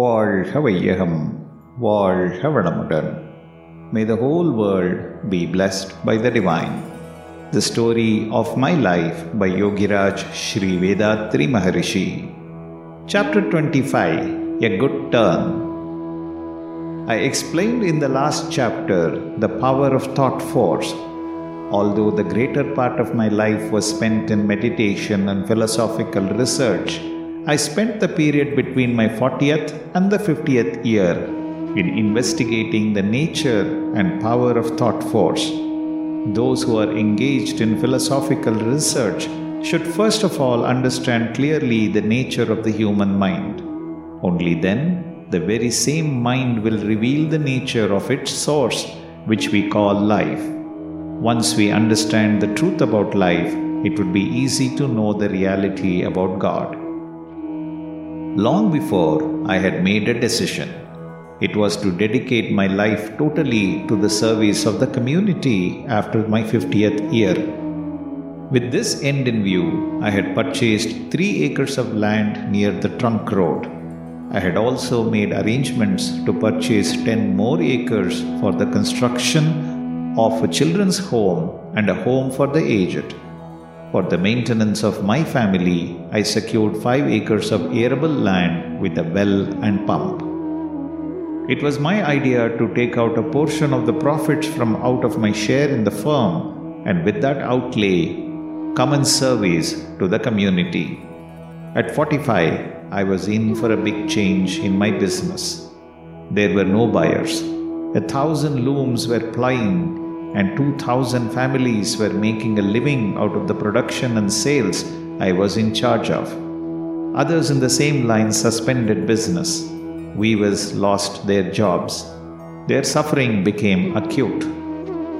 வாழ்க வையகம் வாழ்க வளமுடன் May the whole world be blessed by the Divine. The Story of My Life by Yogiraj Sri Vethathiri Maharishi. Chapter 25 A Good Turn. I explained in the last chapter the power of thought force. Although the greater part of my life was spent in meditation and philosophical research, I spent the period between my 40th and the 50th year in investigating the nature and power of thought force. Those who are engaged in philosophical research should first of all understand clearly the nature of the human mind. Only then, the very same mind will reveal the nature of its source, which we call life. Once we understand the truth about life, it would be easy to know the reality about God. Long before I had made a decision, it was to dedicate my life totally to the service of the community after my 50th year. With this end in view, I had purchased three acres of land near the trunk road. I had also made arrangements to purchase 10 more acres for the construction of a children's home and a home for the aged. For the maintenance of my family, I secured 5 acres of arable land with a well and pump. It was my idea to take out a portion of the profits from out of my share in the firm and with that outlay come and service to the community. At 45, I was in for a big change in my business. There were no buyers. A thousand looms were plying and 2,000 families were making a living out of the production and sales I was in charge of. Others in the same line suspended business. Weavers lost their jobs. Their suffering became acute.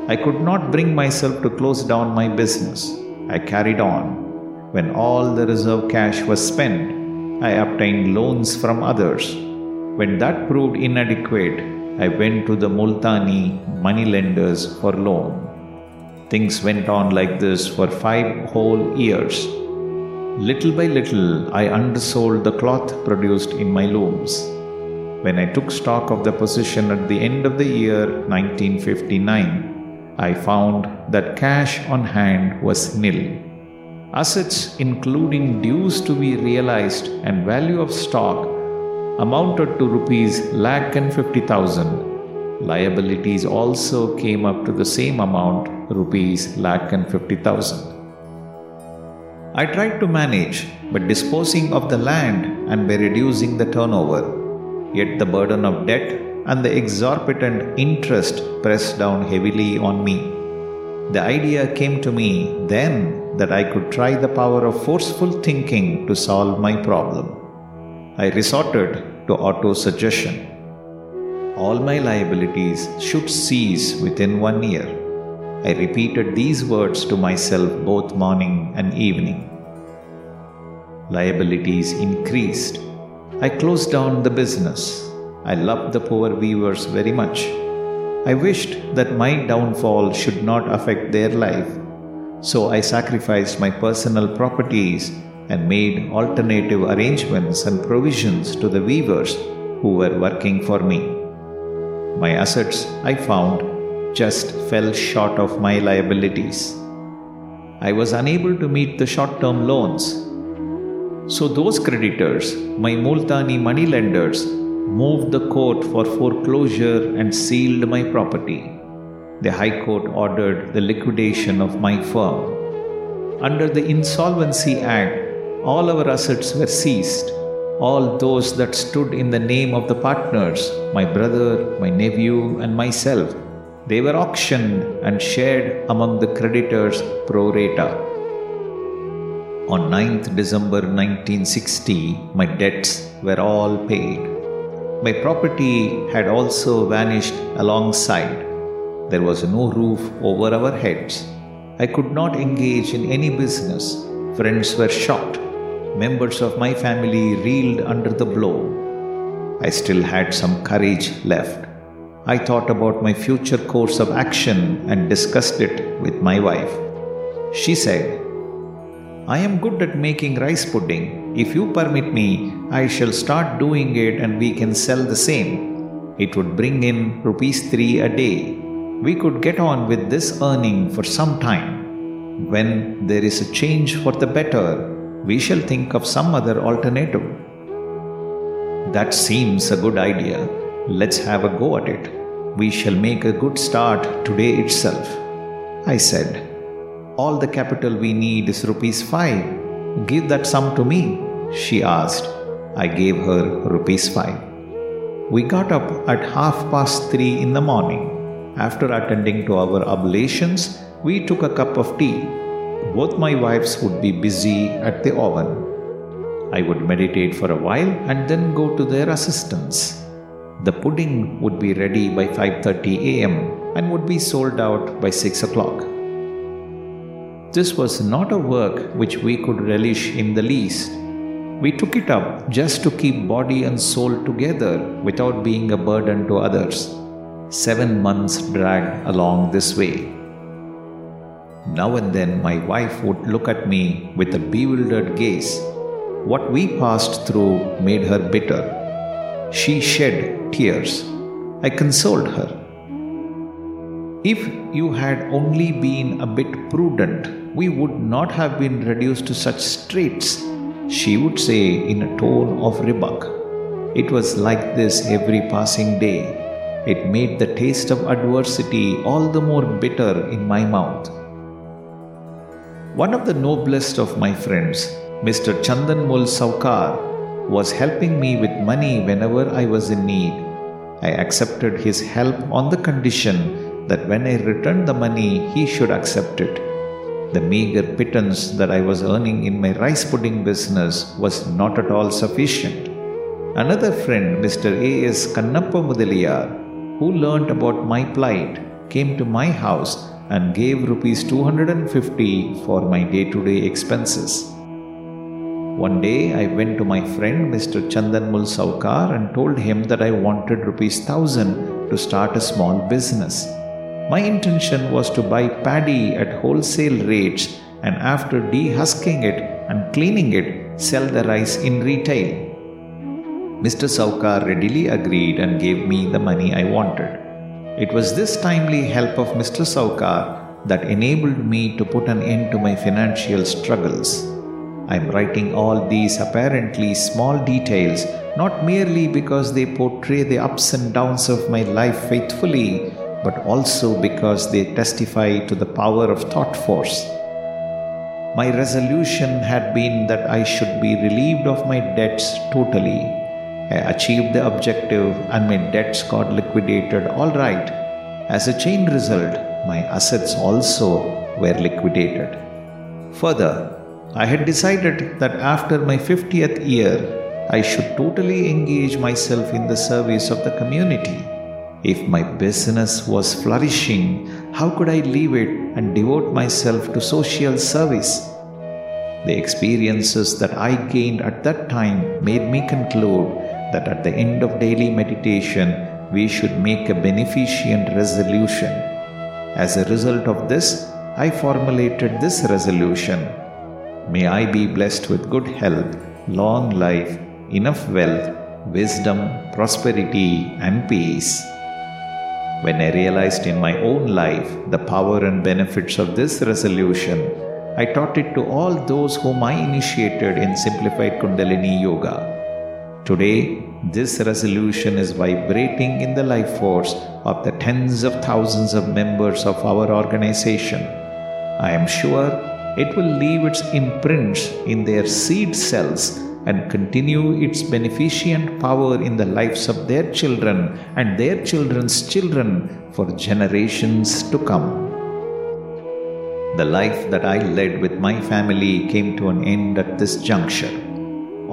I could not bring myself to close down my business. I carried on. When all the reserve cash was spent, I obtained loans from others. When that proved inadequate, I went to the Multani money lenders for loan. Things went on like this for five whole years. Little by little, I undersold the cloth produced in my looms. When I took stock of the position at the end of the year 1959, I found that cash on hand was nil. Assets, including dues to be realized and value of stock, amounted to rupees lakh and fifty thousand. Liabilities also came up to the same amount, rupees lakh and fifty thousand. I tried to manage, but disposing of the land and by reducing the turnover. Yet the burden of debt and the exorbitant interest pressed down heavily on me. The idea came to me then that I could try the power of forceful thinking to solve my problem. I resorted to auto suggestion. All my liabilities should cease within one year. I repeated these words to myself both morning and evening. Liabilities increased. I closed down the business. I loved the poor weavers very much. I wished that my downfall should not affect their life. So I sacrificed my personal properties and made alternative arrangements and provisions to the weavers who were working for me. My assets, I found, just fell short of my liabilities. I was unable to meet the short term loans. So those creditors, my Multani moneylenders, moved the court for foreclosure and sealed my property. The High Court ordered the liquidation of my firm. Under the Insolvency Act, all our assets were seized. All those that stood in the name of the partners, my brother, my nephew, and myself, they were auctioned and shared among the creditors pro rata. On 9th December 1960, my debts were all paid. My property had also vanished alongside. There was no roof over our heads. I could not engage in any business. Friends were shocked. Members of my family reeled under the blow. I still had some courage left. I thought about my future course of action and discussed it with my wife. She said, I am good at making rice pudding. If you permit me, I shall start doing it and we can sell the same. It would bring in rupees 3 a day. We could get on with this earning for some time. When there is a change for the better, we shall think of some other alternative. That seems a good idea. Let's have a go at it. We shall make a good start today itself. I said, All the capital we need is rupees 5. Give that sum to me, she asked. I gave her rupees 5. We got up at half past 3 in the morning. After attending to our oblations, we took a cup of tea. Both my wives would be busy at the oven. I would meditate for a while and then go to their assistance. The pudding would be ready by 5:30 a.m. and would be sold out by 6 o'clock. This was not a work which we could relish in the least. We took it up just to keep body and soul together without being a burden to others. Seven months dragged along this way. Now and then my wife would look at me with a bewildered gaze. What we passed through made her bitter. She shed tears. I consoled her. If you had only been a bit prudent, we would not have been reduced to such straits, she would say in a tone of rebuke. It was like this every passing day. It made the taste of adversity all the more bitter in my mouth. One of the noblest of my friends, Mr. Chandan Mul Saukar, was helping me with money whenever I was in need. I accepted his help on the condition that when I returned the money, he should accept it. The meager pittance that I was earning in my rice pudding business was not at all sufficient. Another friend, Mr. A.S. Kannappa Mudaliyar, who learnt about my plight, came to my house and gave rupees 250 for my day to day expenses. One day I went to my friend Mr. Chandan Mul Saukar and told him that I wanted rupees 1000 to start a small business. My intention was to buy paddy at wholesale rates and after dehusking it and cleaning it, sell the rice in retail. Mr. Saukar readily agreed and gave me the money I wanted. It was this timely help of Mr. Saukar that enabled me to put an end to my financial struggles. I am writing all these apparently small details not merely because they portray the ups and downs of my life faithfully, but also because they testify to the power of thought force. My resolution had been that I should be relieved of my debts totally. Achieved the objective and my debts got liquidated all right. As a chain result, my assets also were liquidated. Further, I had decided that after my 50th year, I should totally engage myself in the service of the community. If my business was flourishing, how could I leave it and devote myself to social service? The experiences that I gained at that time made me conclude that at the end of daily meditation, we should make a beneficent resolution. As a result of this, I formulated this resolution May I be blessed with good health, long life, enough wealth, wisdom, prosperity, and peace. When I realized in my own life the power and benefits of this resolution, I taught it to all those whom I initiated in Simplified Kundalini Yoga. Today, this resolution is vibrating in the life force of the tens of thousands of members of our organization. I am sure it will leave its imprints in their seed cells and continue its beneficent power in the lives of their children and their children's children for generations to come. The life that I led with my family came to an end at this juncture.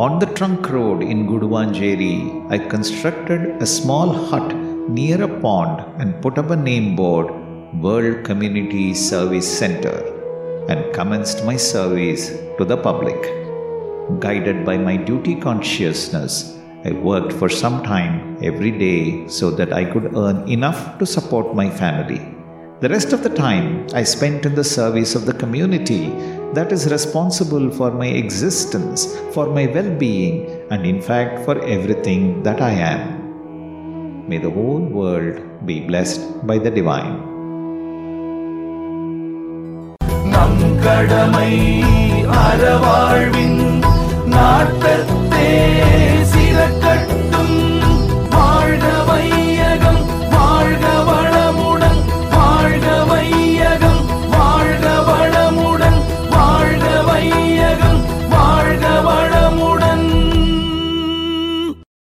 On the trunk road in Guduvanjeri, I constructed a small hut near a pond and put up a name board World Community Service Center and commenced my service to the public. Guided by my duty consciousness, I worked for some time every day so that I could earn enough to support my family. The rest of the time I spent in the service of the community, that is responsible for my existence, for my well being, and in fact for everything that I am. May the whole world be blessed by the divine. நம் கடமை அறவ